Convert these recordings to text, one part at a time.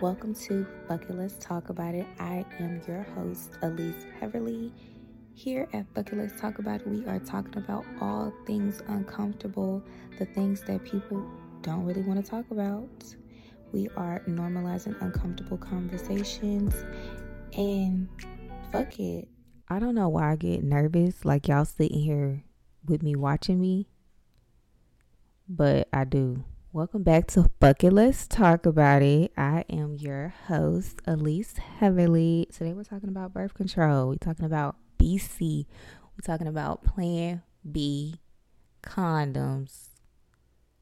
Welcome to Bucket Let's Talk About It. I am your host, Elise Heverly. Here at Bucket Let's Talk About It, we are talking about all things uncomfortable, the things that people don't really want to talk about. We are normalizing uncomfortable conversations and fuck it. I don't know why I get nervous, like y'all sitting here with me watching me, but I do. Welcome back to Bucket Let's Talk About It. I am your host, Elise Heverly. Today we're talking about birth control. We're talking about BC. We're talking about Plan B condoms.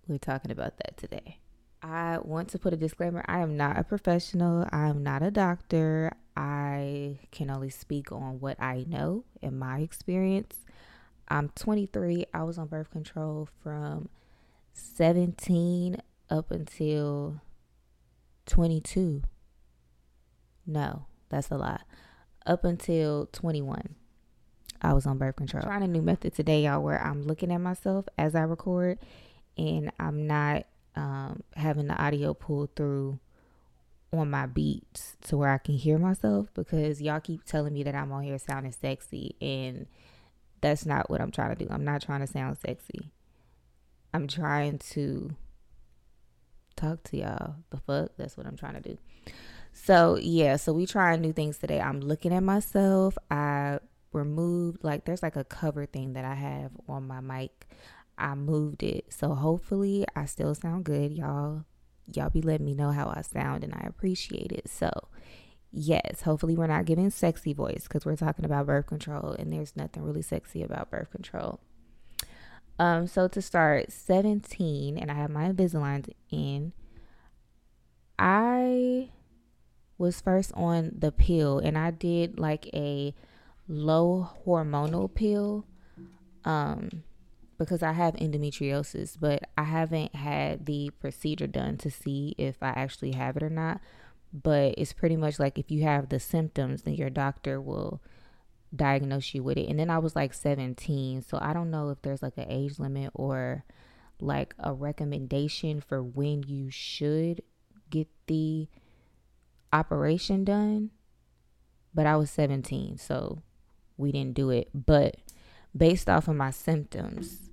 We're talking about that today. I want to put a disclaimer I am not a professional, I am not a doctor. I can only speak on what I know in my experience. I'm 23. I was on birth control from 17 up until 22. No, that's a lie. Up until 21, I was on birth control. I'm trying a new method today, y'all, where I'm looking at myself as I record and I'm not um, having the audio pulled through on my beats to where I can hear myself because y'all keep telling me that I'm on here sounding sexy and that's not what I'm trying to do. I'm not trying to sound sexy. I'm trying to talk to y'all. The fuck? That's what I'm trying to do. So, yeah, so we trying new things today. I'm looking at myself. I removed like there's like a cover thing that I have on my mic. I moved it. So hopefully I still sound good, y'all. Y'all be letting me know how I sound and I appreciate it. So, yes, hopefully we're not giving sexy voice because we're talking about birth control and there's nothing really sexy about birth control. Um, so to start, 17, and I have my Invisalign in. I was first on the pill, and I did like a low hormonal pill. Um, because I have endometriosis, but I haven't had the procedure done to see if I actually have it or not. But it's pretty much like if you have the symptoms, then your doctor will diagnose you with it. And then I was like 17. So I don't know if there's like an age limit or like a recommendation for when you should get the operation done. But I was 17, so we didn't do it. But based off of my symptoms,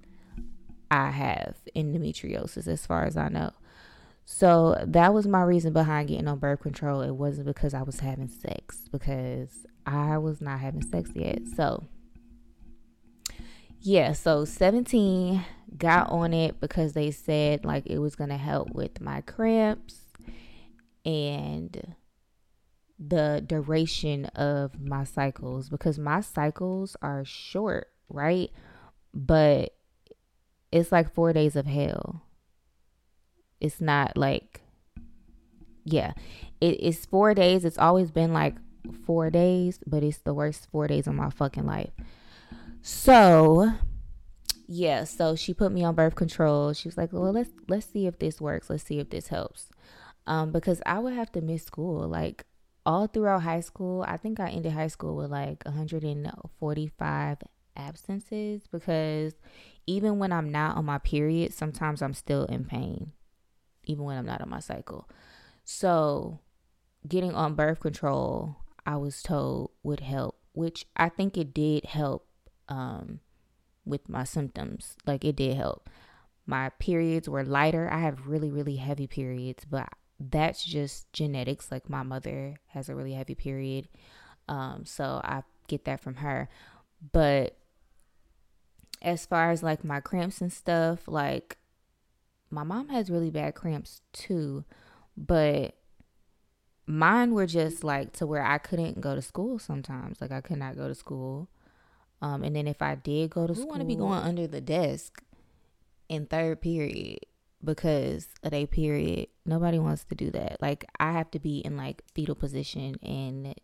I have endometriosis as far as I know. So that was my reason behind getting on birth control. It wasn't because I was having sex, because I was not having sex yet. So, yeah, so 17 got on it because they said like it was going to help with my cramps and the duration of my cycles because my cycles are short, right? But it's like 4 days of hell. It's not like yeah. It, it's 4 days. It's always been like four days, but it's the worst four days of my fucking life. So yeah, so she put me on birth control. She was like, "Well, let's let's see if this works. Let's see if this helps." Um, because I would have to miss school like all throughout high school. I think I ended high school with like 145 absences because even when I'm not on my period, sometimes I'm still in pain, even when I'm not on my cycle. So, getting on birth control I was told would help, which I think it did help um, with my symptoms. Like it did help. My periods were lighter. I have really, really heavy periods, but that's just genetics. Like my mother has a really heavy period. Um, so I get that from her. But as far as like my cramps and stuff, like my mom has really bad cramps too, but mine were just like to where I couldn't go to school sometimes. Like I could not go to school. Um, and then if I did go to school, I want to be going under the desk in third period because of a period. Nobody wants to do that. Like I have to be in like fetal position and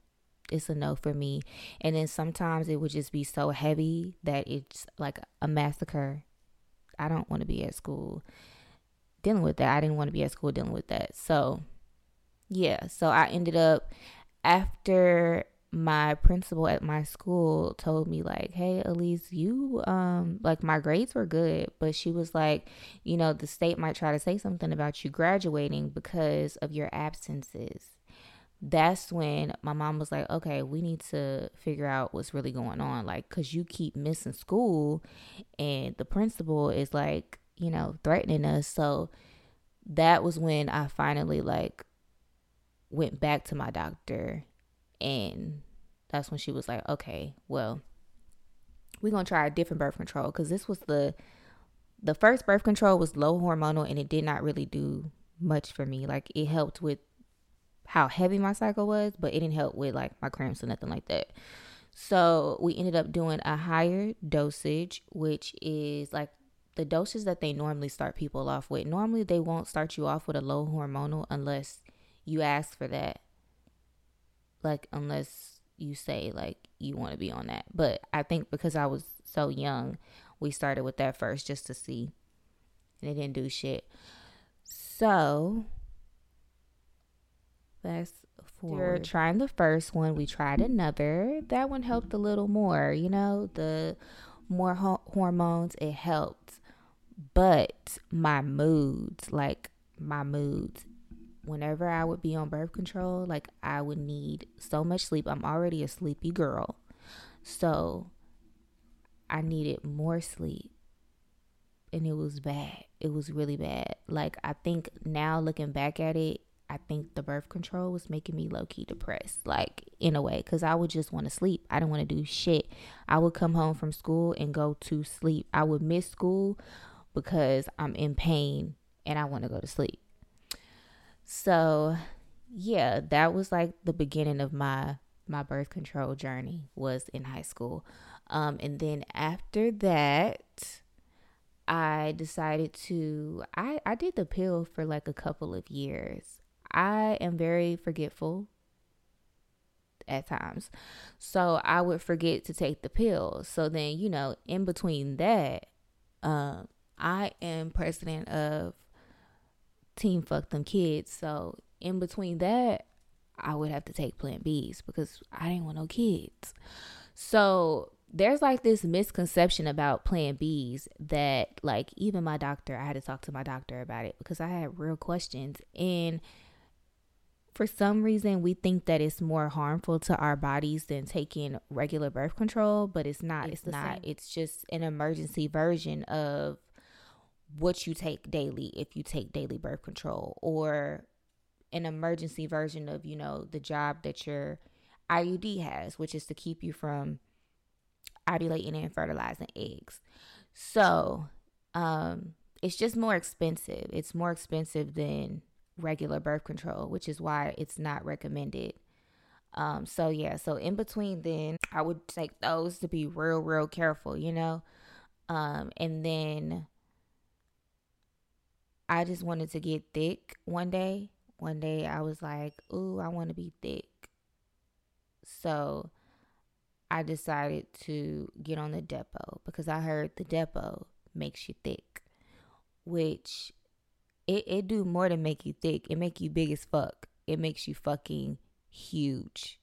it's a no for me. And then sometimes it would just be so heavy that it's like a massacre. I don't want to be at school dealing with that. I didn't want to be at school dealing with that. So yeah, so I ended up after my principal at my school told me like hey elise you um like my grades were good but she was like you know the state might try to say something about you graduating because of your absences that's when my mom was like okay we need to figure out what's really going on like because you keep missing school and the principal is like you know threatening us so that was when i finally like went back to my doctor and that's when she was like, okay, well, we're gonna try a different birth control because this was the the first birth control was low hormonal and it did not really do much for me. Like it helped with how heavy my cycle was, but it didn't help with like my cramps or nothing like that. So we ended up doing a higher dosage, which is like the doses that they normally start people off with. Normally they won't start you off with a low hormonal unless you ask for that like unless you say like you want to be on that. But I think because I was so young, we started with that first just to see. And it didn't do shit. So fast forward. Trying the first one, we tried another. That one helped a little more, you know, the more ho- hormones, it helped. But my moods, like my moods, whenever I would be on birth control, like I would need so much sleep. I'm already a sleepy girl. So I needed more sleep. And it was bad. It was really bad. Like I think now looking back at it, I think the birth control was making me low key depressed, like in a way, because I would just want to sleep. I didn't want to do shit. I would come home from school and go to sleep. I would miss school because I'm in pain and I want to go to sleep. So, yeah, that was like the beginning of my my birth control journey was in high school. Um, and then after that, I decided to I I did the pill for like a couple of years. I am very forgetful at times. So I would forget to take the pill. So then, you know, in between that, um, I am president of team fuck them kids. So in between that, I would have to take Plan Bs because I didn't want no kids. So there's like this misconception about Plan Bs that like even my doctor, I had to talk to my doctor about it because I had real questions and for some reason we think that it's more harmful to our bodies than taking regular birth control, but it's not. It's, it's not. Same. It's just an emergency version of what you take daily if you take daily birth control or an emergency version of, you know, the job that your IUD has, which is to keep you from ovulating and fertilizing eggs. So, um, it's just more expensive. It's more expensive than regular birth control, which is why it's not recommended. Um, so yeah, so in between then I would take those to be real, real careful, you know. Um, and then I just wanted to get thick one day. One day I was like, ooh, I want to be thick. So I decided to get on the Depo because I heard the Depo makes you thick, which it, it do more than make you thick. It make you big as fuck. It makes you fucking huge.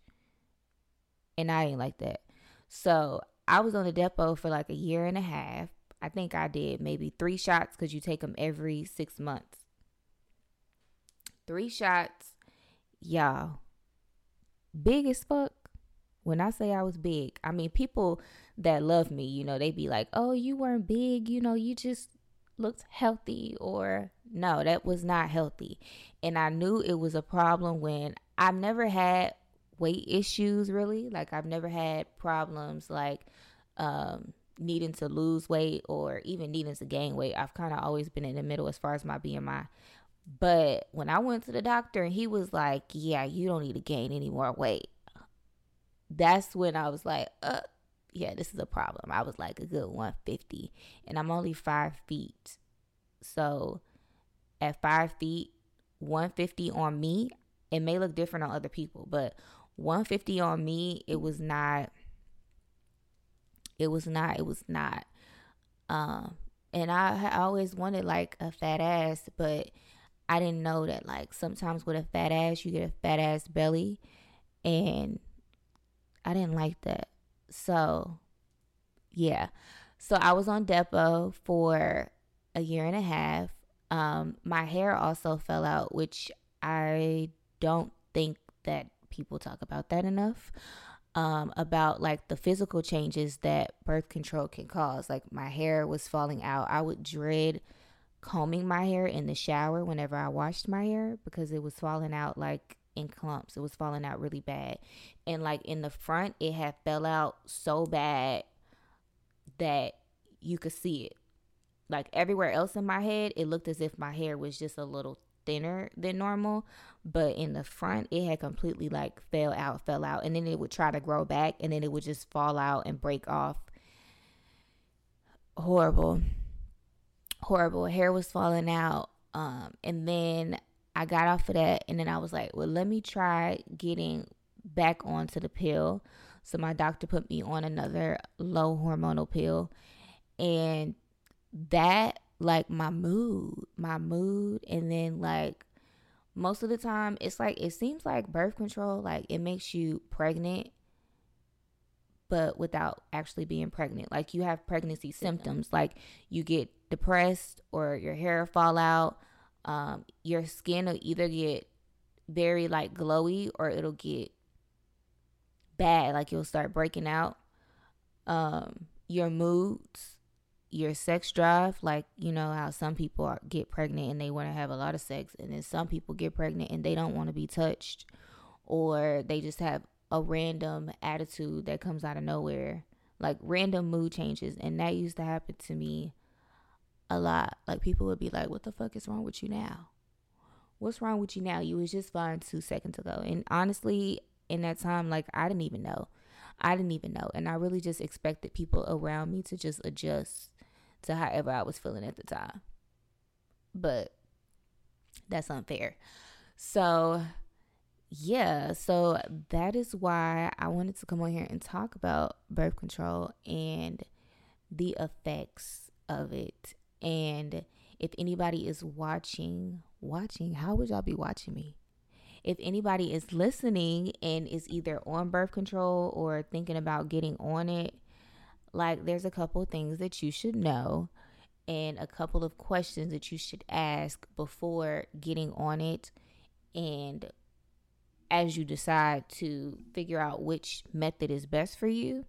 And I ain't like that. So I was on the Depo for like a year and a half. I think I did maybe three shots because you take them every six months. Three shots, y'all. Big as fuck. When I say I was big, I mean people that love me, you know, they be like, "Oh, you weren't big, you know, you just looked healthy." Or no, that was not healthy. And I knew it was a problem when I've never had weight issues really. Like I've never had problems like um needing to lose weight or even needing to gain weight. I've kind of always been in the middle as far as my BMI. But when I went to the doctor and he was like, "Yeah, you don't need to gain any more weight." That's when I was like, "Uh, yeah, this is a problem." I was like a good 150, and I'm only five feet, so at five feet, 150 on me, it may look different on other people, but 150 on me, it was not it was not. It was not. Um, and I, I always wanted like a fat ass, but I didn't know that like sometimes with a fat ass you get a fat ass belly, and I didn't like that. So, yeah. So I was on Depo for a year and a half. Um, my hair also fell out, which I don't think that people talk about that enough. Um, about like the physical changes that birth control can cause. Like my hair was falling out. I would dread combing my hair in the shower whenever I washed my hair because it was falling out like in clumps. It was falling out really bad. And like in the front, it had fell out so bad that you could see it. Like everywhere else in my head, it looked as if my hair was just a little thinner than normal, but in the front it had completely like fell out, fell out, and then it would try to grow back and then it would just fall out and break off. Horrible. Horrible. Hair was falling out. Um, and then I got off of that and then I was like, well, let me try getting back onto the pill. So my doctor put me on another low hormonal pill. And that, like, my mood, my mood, and then, like, most of the time, it's like, it seems like birth control, like, it makes you pregnant, but without actually being pregnant. Like, you have pregnancy symptoms, like, you get depressed or your hair fall out um, your skin will either get very like glowy or it'll get bad like you'll start breaking out um, your moods your sex drive like you know how some people are, get pregnant and they want to have a lot of sex and then some people get pregnant and they don't want to be touched or they just have a random attitude that comes out of nowhere like random mood changes and that used to happen to me a lot. Like people would be like, "What the fuck is wrong with you now? What's wrong with you now? You was just fine two seconds ago." And honestly, in that time, like I didn't even know. I didn't even know, and I really just expected people around me to just adjust to however I was feeling at the time. But that's unfair. So, yeah, so that is why I wanted to come on here and talk about birth control and the effects of it and if anybody is watching, watching, how would y'all be watching me? If anybody is listening and is either on birth control or thinking about getting on it, like there's a couple things that you should know and a couple of questions that you should ask before getting on it. And as you decide to figure out which method is best for you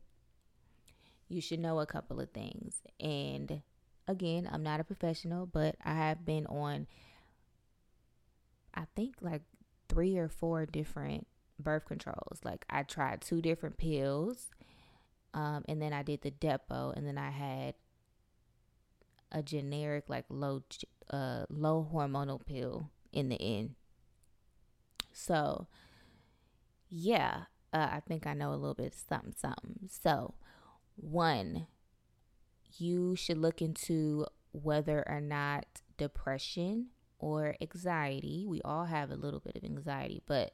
you should know a couple of things. And again, I'm not a professional, but I have been on, I think like three or four different birth controls. Like I tried two different pills, um, and then I did the Depo, and then I had a generic like low uh low hormonal pill in the end. So yeah, uh, I think I know a little bit something something. So one you should look into whether or not depression or anxiety, we all have a little bit of anxiety, but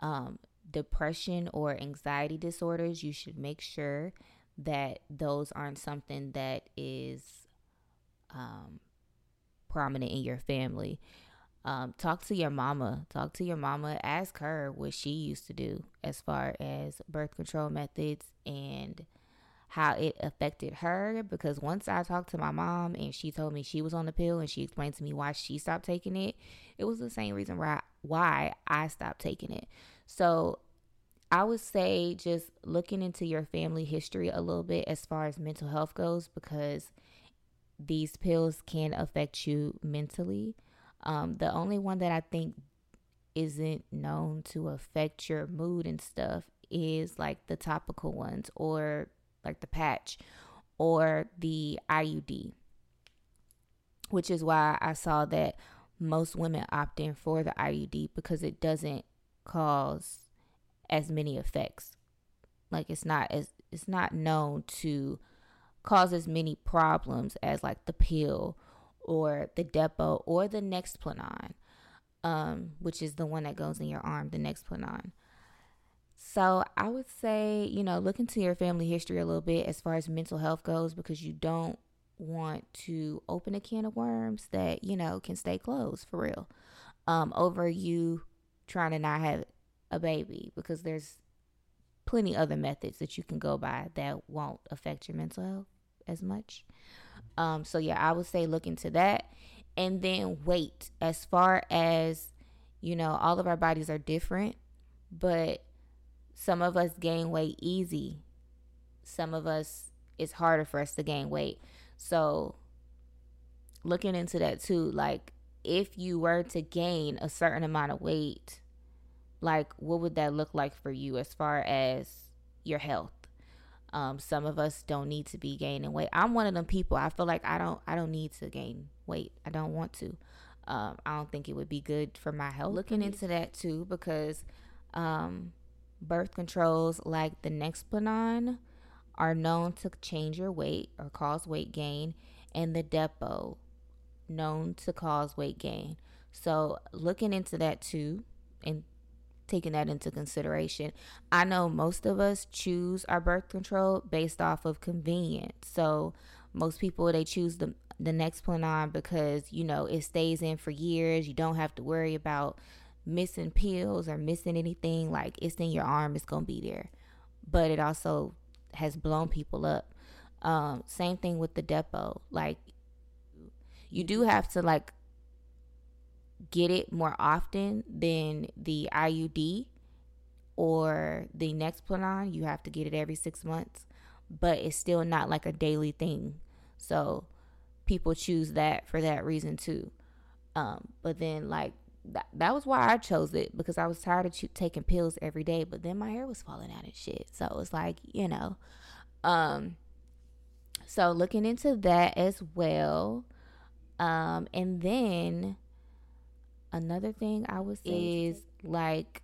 um, depression or anxiety disorders, you should make sure that those aren't something that is um, prominent in your family. Um, talk to your mama. Talk to your mama. Ask her what she used to do as far as birth control methods and how it affected her because once I talked to my mom and she told me she was on the pill and she explained to me why she stopped taking it, it was the same reason why why I stopped taking it. So I would say just looking into your family history a little bit as far as mental health goes because these pills can affect you mentally. Um, the only one that I think isn't known to affect your mood and stuff is like the topical ones or like the patch, or the IUD, which is why I saw that most women opt in for the IUD because it doesn't cause as many effects. Like it's not as it's not known to cause as many problems as like the pill or the Depo or the Nexplanon, um, which is the one that goes in your arm, the Nexplanon. So I would say, you know, look into your family history a little bit as far as mental health goes because you don't want to open a can of worms that, you know, can stay closed for real. Um, over you trying to not have a baby because there's plenty other methods that you can go by that won't affect your mental health as much. Um, so yeah, I would say look into that, and then wait. As far as you know, all of our bodies are different, but some of us gain weight easy. Some of us it's harder for us to gain weight. So looking into that too, like if you were to gain a certain amount of weight, like what would that look like for you as far as your health? Um, some of us don't need to be gaining weight. I'm one of them people. I feel like I don't I don't need to gain weight. I don't want to. Um, I don't think it would be good for my health. Looking into that too, because um, birth controls like the Nexplanon are known to change your weight or cause weight gain, and the Depo known to cause weight gain. So looking into that too, and taking that into consideration. I know most of us choose our birth control based off of convenience. So most people they choose the the Nexplanon because you know it stays in for years. You don't have to worry about missing pills or missing anything. Like it's in your arm, it's gonna be there. But it also has blown people up. Um, same thing with the Depo. Like you do have to like get it more often than the IUD or the Nexplanon. You have to get it every six months, but it's still not like a daily thing. So people choose that for that reason too. Um, but then like that, that was why I chose it because I was tired of ch- taking pills every day. But then my hair was falling out and shit. So it's like you know, um, so looking into that as well. Um, and then another thing I would say is like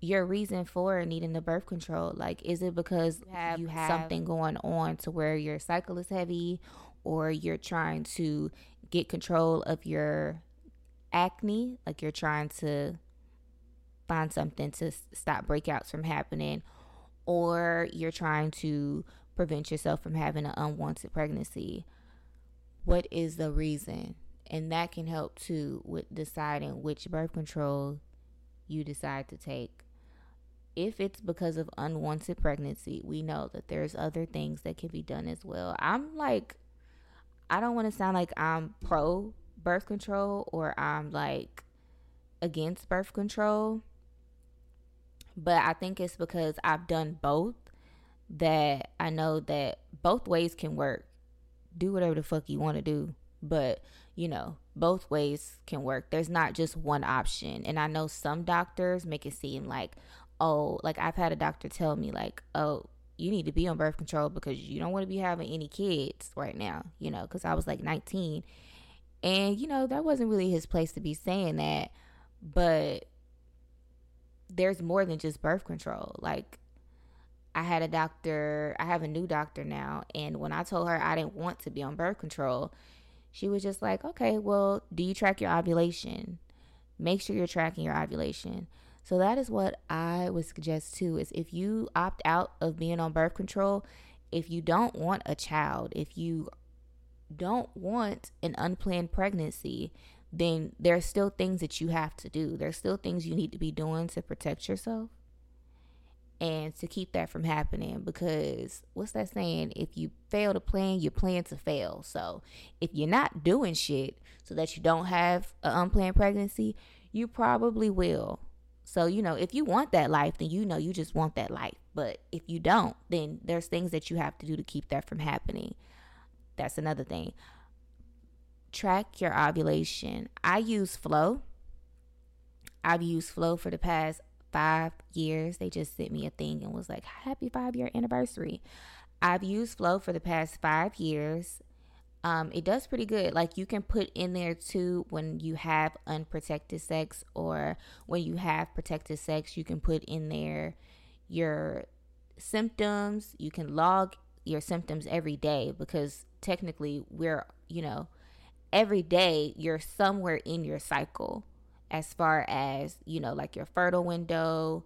your reason for needing the birth control. Like, is it because you have, you have something going on to where your cycle is heavy, or you're trying to get control of your acne? Like, you're trying to find something to stop breakouts from happening, or you're trying to prevent yourself from having an unwanted pregnancy. What is the reason? And that can help too with deciding which birth control you decide to take. If it's because of unwanted pregnancy, we know that there's other things that can be done as well. I'm like, I don't want to sound like I'm pro birth control or I'm like against birth control, but I think it's because I've done both that I know that both ways can work. Do whatever the fuck you want to do, but you know, both ways can work. There's not just one option. And I know some doctors make it seem like, oh, like I've had a doctor tell me, like, oh, you need to be on birth control because you don't want to be having any kids right now, you know, because I was like 19. And, you know, that wasn't really his place to be saying that. But there's more than just birth control. Like, I had a doctor, I have a new doctor now. And when I told her I didn't want to be on birth control, she was just like, okay, well, do you track your ovulation? Make sure you're tracking your ovulation. So that is what I would suggest too is if you opt out of being on birth control, if you don't want a child, if you don't want an unplanned pregnancy, then there's still things that you have to do. There's still things you need to be doing to protect yourself and to keep that from happening because what's that saying? If you fail to plan you plan to fail. So if you're not doing shit so that you don't have an unplanned pregnancy you probably will. So you know if you want that life then you know you just want that life. But if you don't then there's things that you have to do to keep that from happening. That's another thing. Track your ovulation. I use Flo I've used Flo for the past five years. They just sent me a thing and was like, Happy five year anniversary. I've used Flo for the past five years. Um, it does pretty good. Like you can put in there too when you have unprotected sex or when you have protected sex, you can put in there your symptoms. You can log your symptoms every day because technically we're, you know, every day you're somewhere in your cycle as far as you know like your fertile window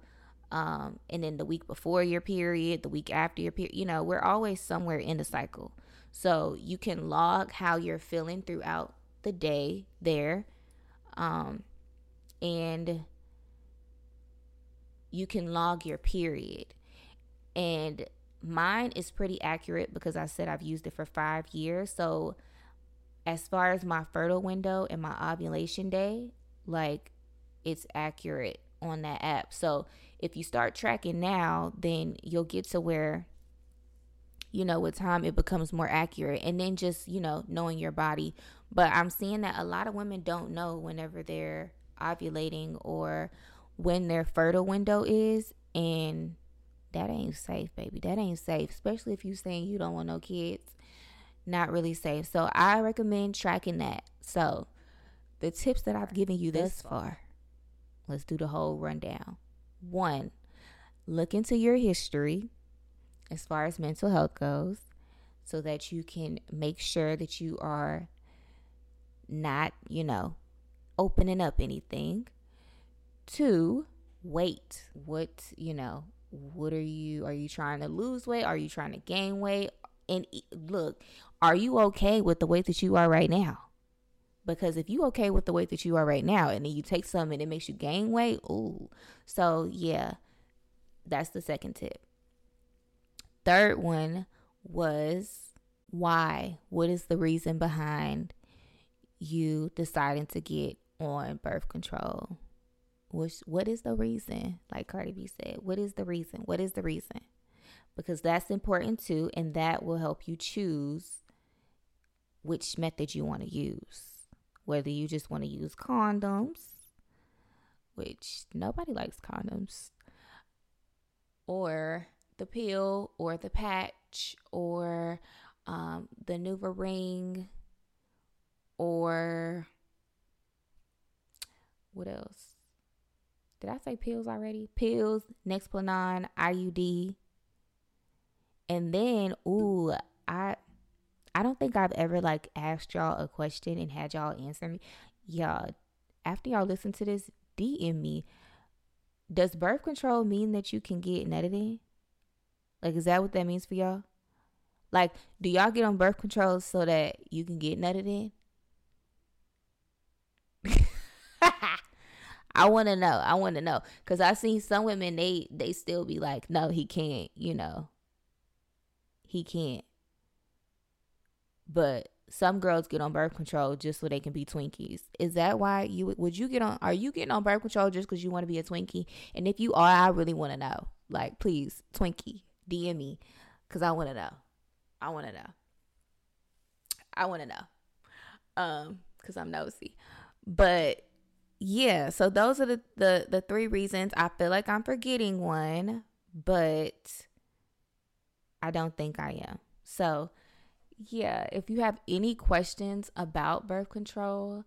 um, and then the week before your period the week after your period you know we're always somewhere in the cycle so you can log how you're feeling throughout the day there um, and you can log your period And mine is pretty accurate because I said I've used it for five years. So, as far as my fertile window and my ovulation day, like it's accurate on that app. So, if you start tracking now, then you'll get to where you know, with time it becomes more accurate. And then just, you know, knowing your body. But I'm seeing that a lot of women don't know whenever they're ovulating or when their fertile window is. And that ain't safe, baby. That ain't safe, especially if you're saying you don't want no kids. Not really safe. So I recommend tracking that. So the tips that I've given you thus far, let's do the whole rundown. One, look into your history as far as mental health goes so that you can make sure that you are not, you know, opening up anything. Two, weight. What, you know, what are you are you trying to lose weight? Are you trying to gain weight? And look, are you okay with the weight that you are right now? Because if you okay with the weight that you are right now and then you take some and it makes you gain weight, ooh. So yeah, that's the second tip. Third one was why? What is the reason behind you deciding to get on birth control? Which, what is the reason? Like Cardi B said, what is the reason? What is the reason? Because that's important too, and that will help you choose which method you want to use. Whether you just want to use condoms, which nobody likes condoms, or the pill or the patch or um, the NuvaRing or what else? Did I say pills already? Pills, Nexplanon, IUD. And then, ooh, don't think I've ever like asked y'all a question and had y'all answer me. Y'all, after y'all listen to this, DM me. Does birth control mean that you can get nutted in? Like, is that what that means for y'all? Like, do y'all get on birth control so that you can get nutted in? I want to know. I want to know because I seen some women they they still be like, no, he can't. You know, he can't. But some girls get on birth control just so they can be Twinkies. Is that why you would you get on? Are you getting on birth control just because you want to be a Twinkie? And if you are, I really want to know. Like, please, Twinkie, DM me because I want to know. I want to know. I want to know. Um, because I'm nosy. But yeah, so those are the, the the three reasons. I feel like I'm forgetting one, but I don't think I am. So yeah, if you have any questions about birth control,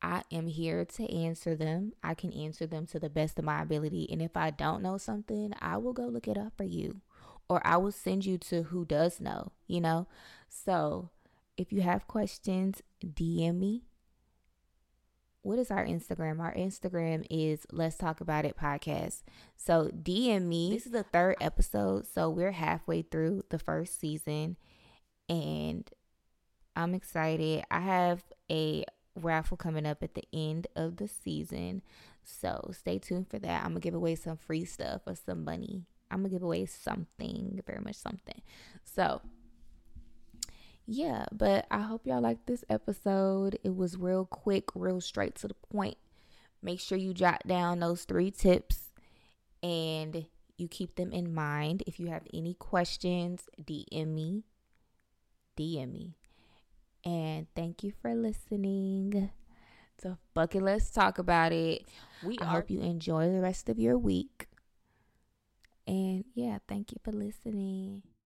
I am here to answer them. I can answer them to the best of my ability. And if I don't know something, I will go look it up for you or I will send you to who does know, you know? So if you have questions, DM me. What is our Instagram? Our Instagram is Let's Talk About It podcast. So DM me. This is the third episode. So we're halfway through the first season and I'm excited. I have a raffle coming up at the end of the season. So stay tuned for that. I'm gonna give away some free stuff or some money. I'm gonna give away something, very much something. So yeah, but I hope y'all like this episode. It was real quick, real straight to the point. Make sure you jot down those three tips and you keep them in mind. If you have any questions, DM me. DM me. And thank you for listening to Bucket Let's Talk About It. We I are- hope you enjoy the rest of your week. And yeah, thank you for listening.